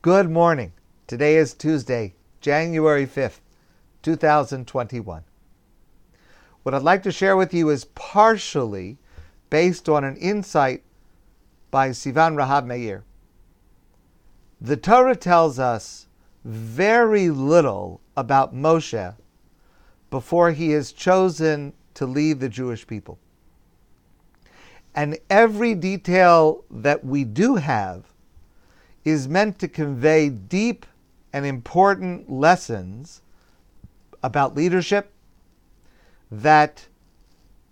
Good morning. Today is Tuesday, January 5th, 2021. What I'd like to share with you is partially based on an insight by Sivan Rahav Meir. The Torah tells us very little about Moshe before he is chosen to lead the Jewish people. And every detail that we do have is meant to convey deep and important lessons about leadership that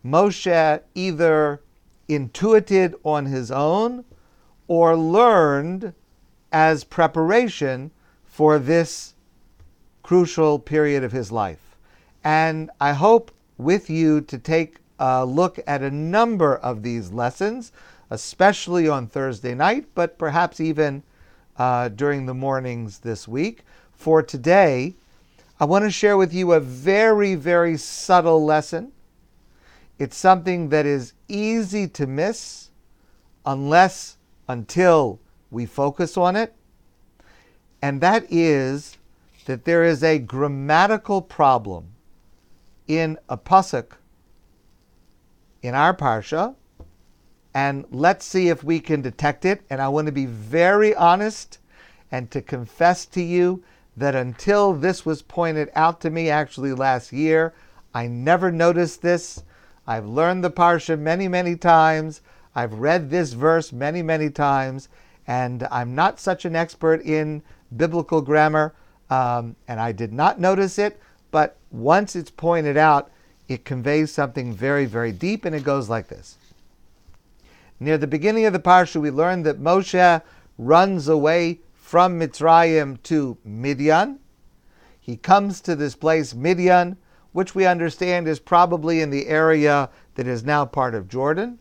Moshe either intuited on his own or learned as preparation for this crucial period of his life. And I hope with you to take a look at a number of these lessons, especially on Thursday night, but perhaps even uh, during the mornings this week. For today, I want to share with you a very, very subtle lesson. It's something that is easy to miss unless until we focus on it. And that is that there is a grammatical problem in a pasuk in our parsha, and let's see if we can detect it. And I want to be very honest and to confess to you that until this was pointed out to me actually last year, I never noticed this. I've learned the parsha many, many times. I've read this verse many, many times, and I'm not such an expert in biblical grammar, um, and I did not notice it. But once it's pointed out, it conveys something very, very deep, and it goes like this. Near the beginning of the parsha, we learned that Moshe runs away from Mitzrayim to Midian. He comes to this place, Midian, which we understand is probably in the area that is now part of Jordan,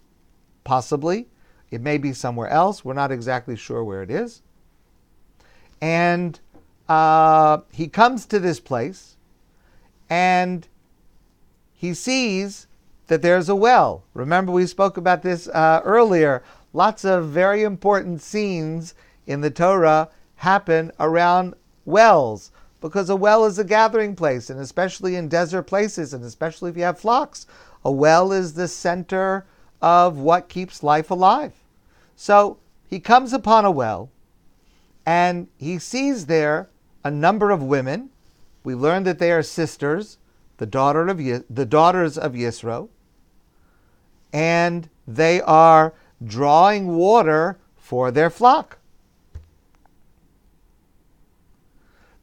possibly. It may be somewhere else. We're not exactly sure where it is. And uh, he comes to this place and he sees that there's a well. Remember, we spoke about this uh, earlier. Lots of very important scenes in the Torah happen around wells because a well is a gathering place, and especially in desert places, and especially if you have flocks, a well is the center of what keeps life alive. So he comes upon a well and he sees there a number of women. We learn that they are sisters, the daughter of the daughters of Yisro, and they are drawing water for their flock.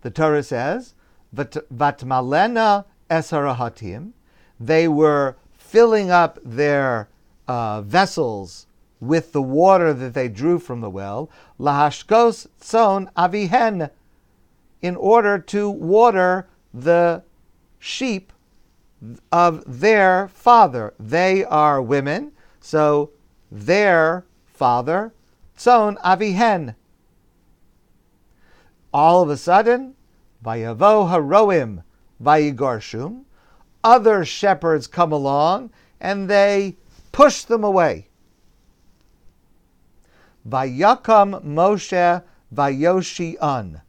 The Torah says, "Vatmalena esarahatim," they were filling up their uh, vessels with the water that they drew from the well, lahashkos tzon avihen, in order to water the sheep of their father. They are women, so their father, tzon avihen. All of a sudden, vayavo haroim vayigarshum, other shepherds come along and they push them away. Vayakam Moshe Vayoshian.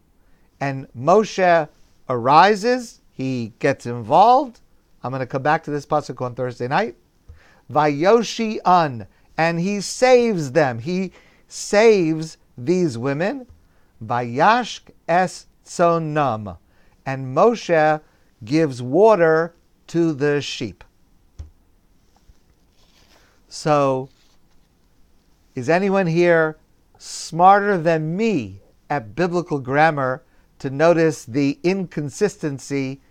And Moshe arises, he gets involved. I'm going to come back to this pasuk on Thursday night. Vayoshian. And he saves them. He saves these women. Vayashk es sonam. And Moshe gives water to the sheep. So, is anyone here smarter than me at biblical grammar to notice the inconsistency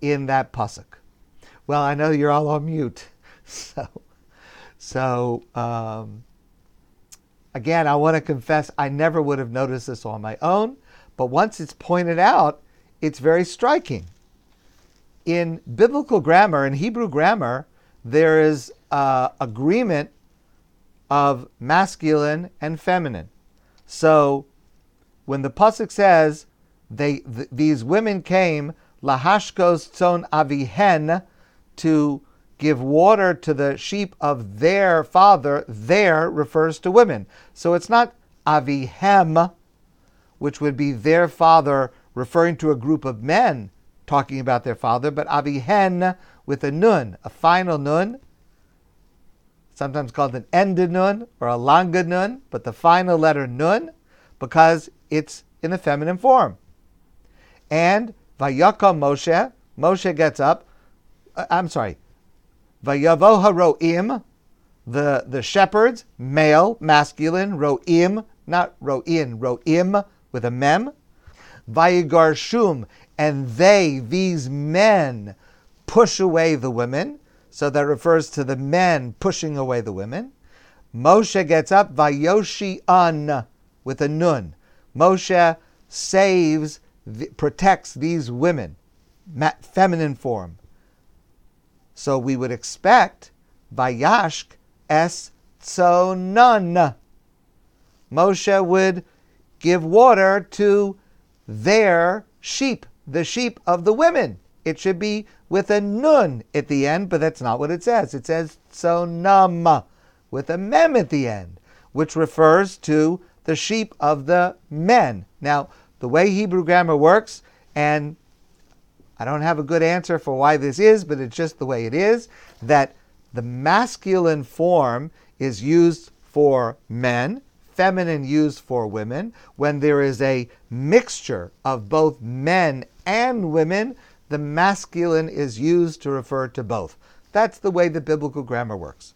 in that pasuk? Well, I know you're all on mute, so so um, again, I want to confess I never would have noticed this on my own, but once it's pointed out, it's very striking. In biblical grammar, in Hebrew grammar, there is uh, agreement of masculine and feminine. So when the pasuk says they th- these women came lahashkos tzon avihen to give water to the sheep of their father, there refers to women. So it's not avihem, which would be their father referring to a group of men talking about their father, but avihen with a nun, a final nun, sometimes called an ended nun or a langa nun, but the final letter nun, because it's in the feminine form. And vayaka Moshe, Moshe gets up. Uh, I'm sorry, vayavo haroim, the the shepherds, male, masculine, roim, not roin, roim with a mem. Vayigar shum, and they, these men, push away the women. So that refers to the men pushing away the women. Moshe gets up, Vayoshi an, with a nun. Moshe saves, protects these women, feminine form. So we would expect Vayashk es nun. Moshe would give water to their sheep, the sheep of the women. It should be with a nun at the end, but that's not what it says. It says tsonam with a mem at the end, which refers to the sheep of the men. Now, the way Hebrew grammar works, and I don't have a good answer for why this is, but it's just the way it is, that the masculine form is used for men, feminine used for women. When there is a mixture of both men and women, the masculine is used to refer to both. That's the way the biblical grammar works.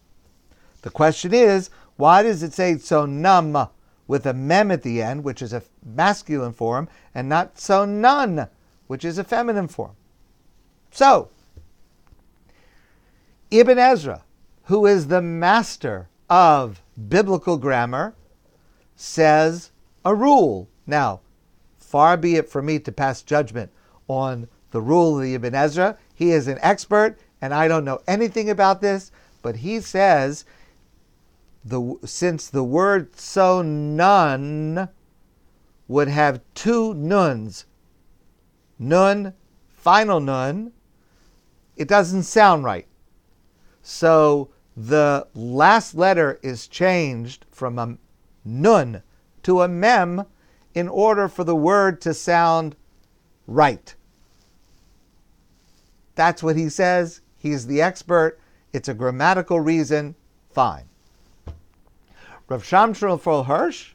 The question is, why does it say tsonam with a mem at the end, which is a masculine form, and not tsonan, which is a feminine form? So, Ibn Ezra, who is the master of biblical grammar, says a rule. Now, far be it from me to pass judgment on the rule of the Ibn Ezra. He is an expert, and I don't know anything about this, but he says the since the word so nun would have two nuns, nun, final nun, it doesn't sound right. So the last letter is changed from a nun to a mem in order for the word to sound right. That's what he says. He's the expert. It's a grammatical reason. Fine. Rav Shamshon Hirsch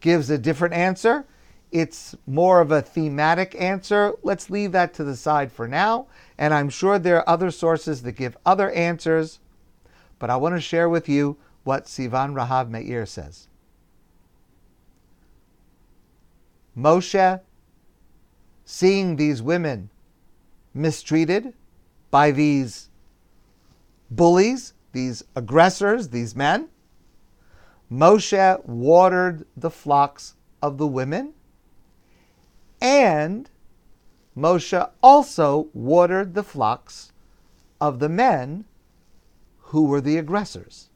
gives a different answer. It's more of a thematic answer. Let's leave that to the side for now. And I'm sure there are other sources that give other answers. But I want to share with you what Sivan Rahav Meir says. Moshe, seeing these women mistreated by these bullies, these aggressors, these men, Moshe watered the flocks of the women, and Moshe also watered the flocks of the men who were the aggressors.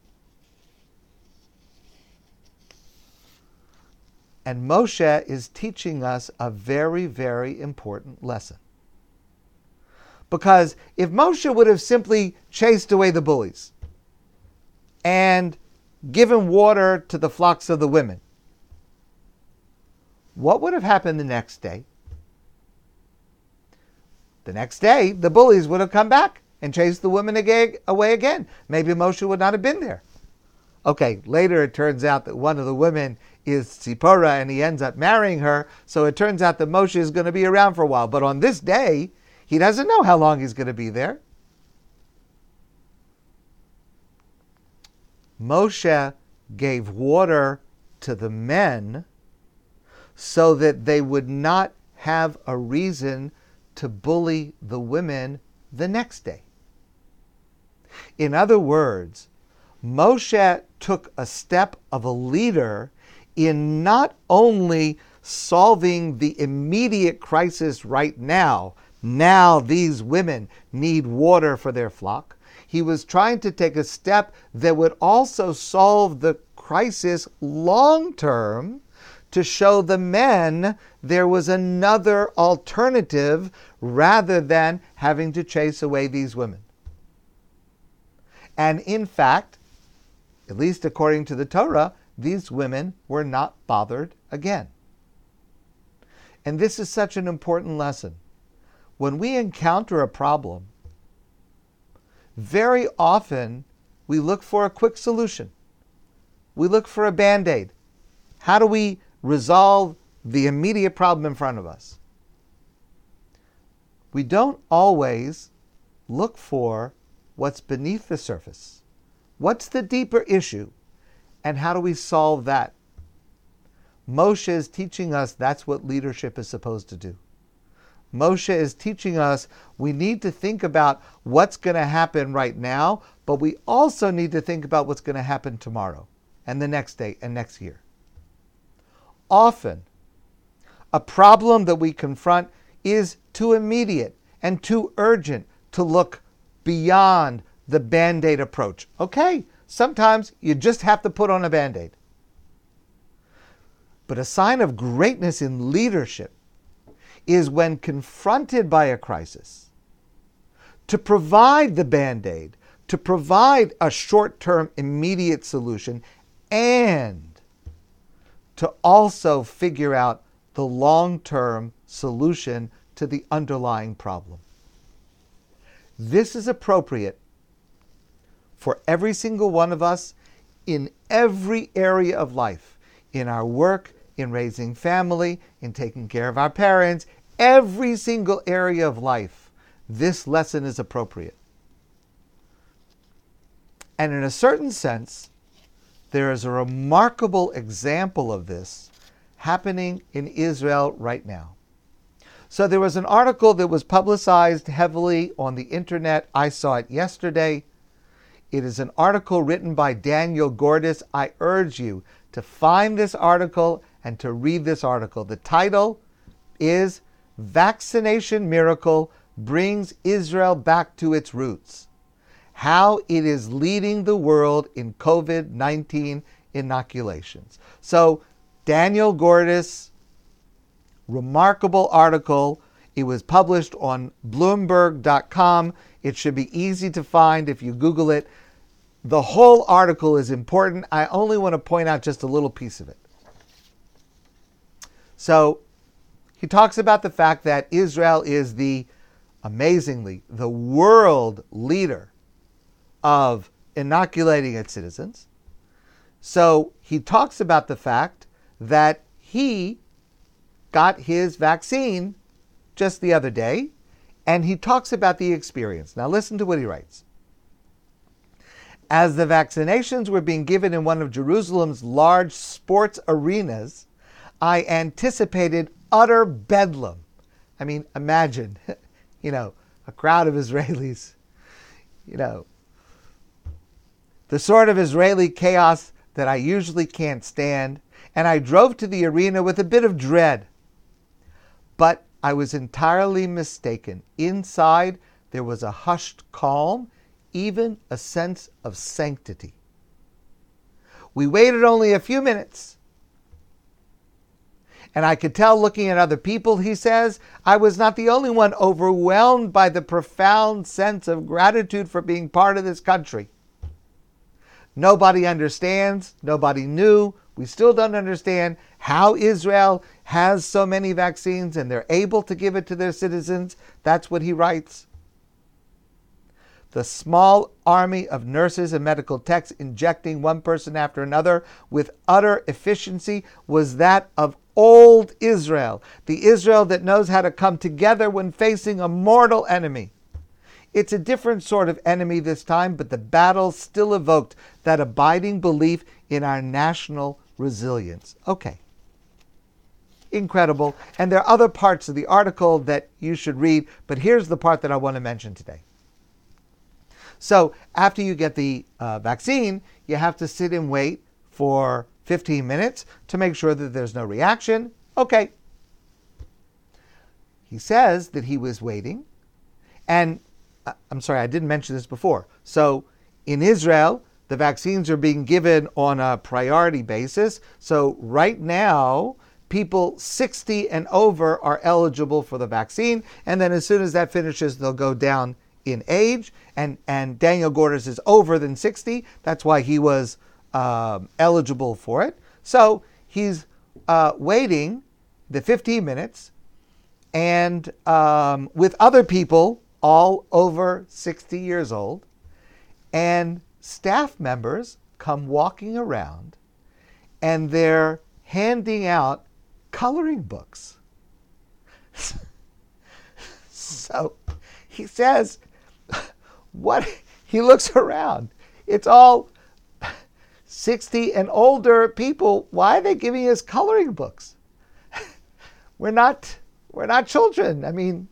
And Moshe is teaching us a very, very important lesson. Because if Moshe would have simply chased away the bullies and given water to the flocks of the women, what would have happened the next day? The next day, the bullies would have come back and chased the women away again. Maybe Moshe would not have been there. Okay, later it turns out that one of the women is Tzipora and he ends up marrying her. So it turns out that Moshe is going to be around for a while. But on this day, he doesn't know how long he's going to be there. Moshe gave water to the men so that they would not have a reason to bully the women the next day. In other words, Moshe took a step of a leader in not only solving the immediate crisis right now, now these women need water for their flock. He was trying to take a step that would also solve the crisis long term to show the men there was another alternative rather than having to chase away these women. And in fact, at least according to the Torah, these women were not bothered again. And this is such an important lesson. When we encounter a problem, very often we look for a quick solution. We look for a band aid. How do we resolve the immediate problem in front of us? We don't always look for what's beneath the surface. What's the deeper issue? And how do we solve that? Moshe is teaching us that's what leadership is supposed to do. Moshe is teaching us we need to think about what's going to happen right now, but we also need to think about what's going to happen tomorrow and the next day and next year. Often, a problem that we confront is too immediate and too urgent to look beyond the band aid approach. Okay, sometimes you just have to put on a band aid. But a sign of greatness in leadership is when confronted by a crisis, to provide the band aid, to provide a short term immediate solution, and to also figure out the long term solution to the underlying problem. This is appropriate for every single one of us in every area of life, in our work, in raising family, in taking care of our parents, every single area of life, this lesson is appropriate. And in a certain sense, there is a remarkable example of this happening in Israel right now. So there was an article that was publicized heavily on the internet. I saw it yesterday. It is an article written by Daniel Gordis. I urge you to find this article and to read this article. The title is Vaccination Miracle Brings Israel Back to Its Roots. How it is leading the world in COVID 19 inoculations. So, Daniel Gordis, remarkable article. It was published on Bloomberg.com. It should be easy to find if you Google it. The whole article is important. I only want to point out just a little piece of it. So he talks about the fact that Israel is the, amazingly, the world leader of inoculating its citizens. So he talks about the fact that he got his vaccine just the other day, and he talks about the experience. Now, listen to what he writes. As the vaccinations were being given in one of Jerusalem's large sports arenas, I anticipated utter bedlam. I mean, imagine, you know, a crowd of Israelis, you know, the sort of Israeli chaos that I usually can't stand, and I drove to the arena with a bit of dread. But I was entirely mistaken. Inside, there was a hushed calm, even a sense of sanctity. We waited only a few minutes and I could tell looking at other people, he says, I was not the only one overwhelmed by the profound sense of gratitude for being part of this country. Nobody understands, nobody knew, we still don't understand how Israel has so many vaccines and they're able to give it to their citizens. That's what he writes. The small army of nurses and medical techs injecting one person after another with utter efficiency was that of old Israel, the Israel that knows how to come together when facing a mortal enemy. It's a different sort of enemy this time, but the battle still evoked that abiding belief in our national resilience. Okay. Incredible. And there are other parts of the article that you should read, but here's the part that I want to mention today. So, after you get the uh, vaccine, you have to sit and wait for 15 minutes to make sure that there's no reaction. Okay. He says that he was waiting. And I'm sorry, I didn't mention this before. So in Israel, the vaccines are being given on a priority basis. So right now, people 60 and over are eligible for the vaccine. And then as soon as that finishes, they'll go down in age. And, and Daniel Gordis is over than 60. That's why he was um, eligible for it. So he's uh, waiting, the 15 minutes and um, with other people all over 60 years old, and staff members come walking around and they're handing out coloring books. so he says, What? He looks around. It's all 60 and older people. Why are they giving us coloring books? we're not we're not children. I mean,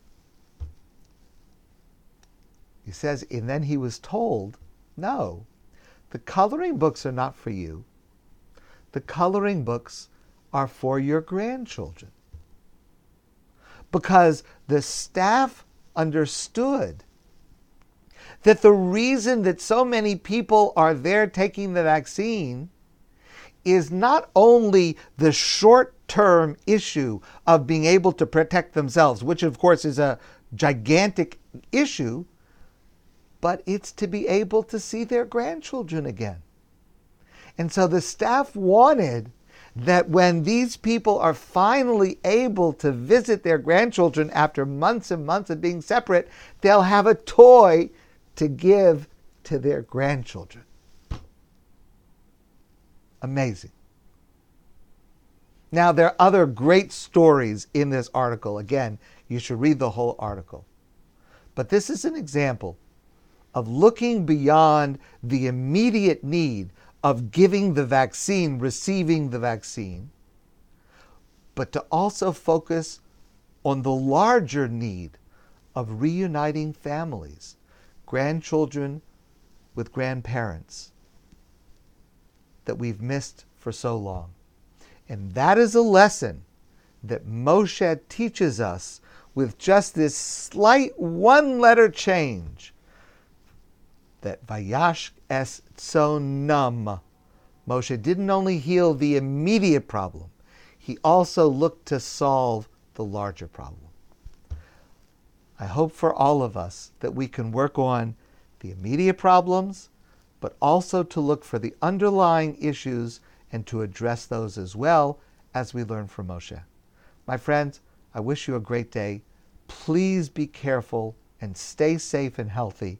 he says, and then he was told, no, the coloring books are not for you. The coloring books are for your grandchildren. Because the staff understood that the reason that so many people are there taking the vaccine is not only the short term issue of being able to protect themselves, which of course is a gigantic issue, but it's to be able to see their grandchildren again. And so the staff wanted that when these people are finally able to visit their grandchildren after months and months of being separate, they'll have a toy to give to their grandchildren. Amazing. Now, there are other great stories in this article. Again, you should read the whole article. But this is an example of looking beyond the immediate need of giving the vaccine, receiving the vaccine, but to also focus on the larger need of reuniting families, grandchildren with grandparents that we've missed for so long. And that is a lesson that Moshe teaches us with just this slight one letter change that Vayash es tzonam. Moshe didn't only heal the immediate problem, he also looked to solve the larger problem. I hope for all of us that we can work on the immediate problems, but also to look for the underlying issues and to address those as well as we learn from Moshe. My friends, I wish you a great day. Please be careful and stay safe and healthy.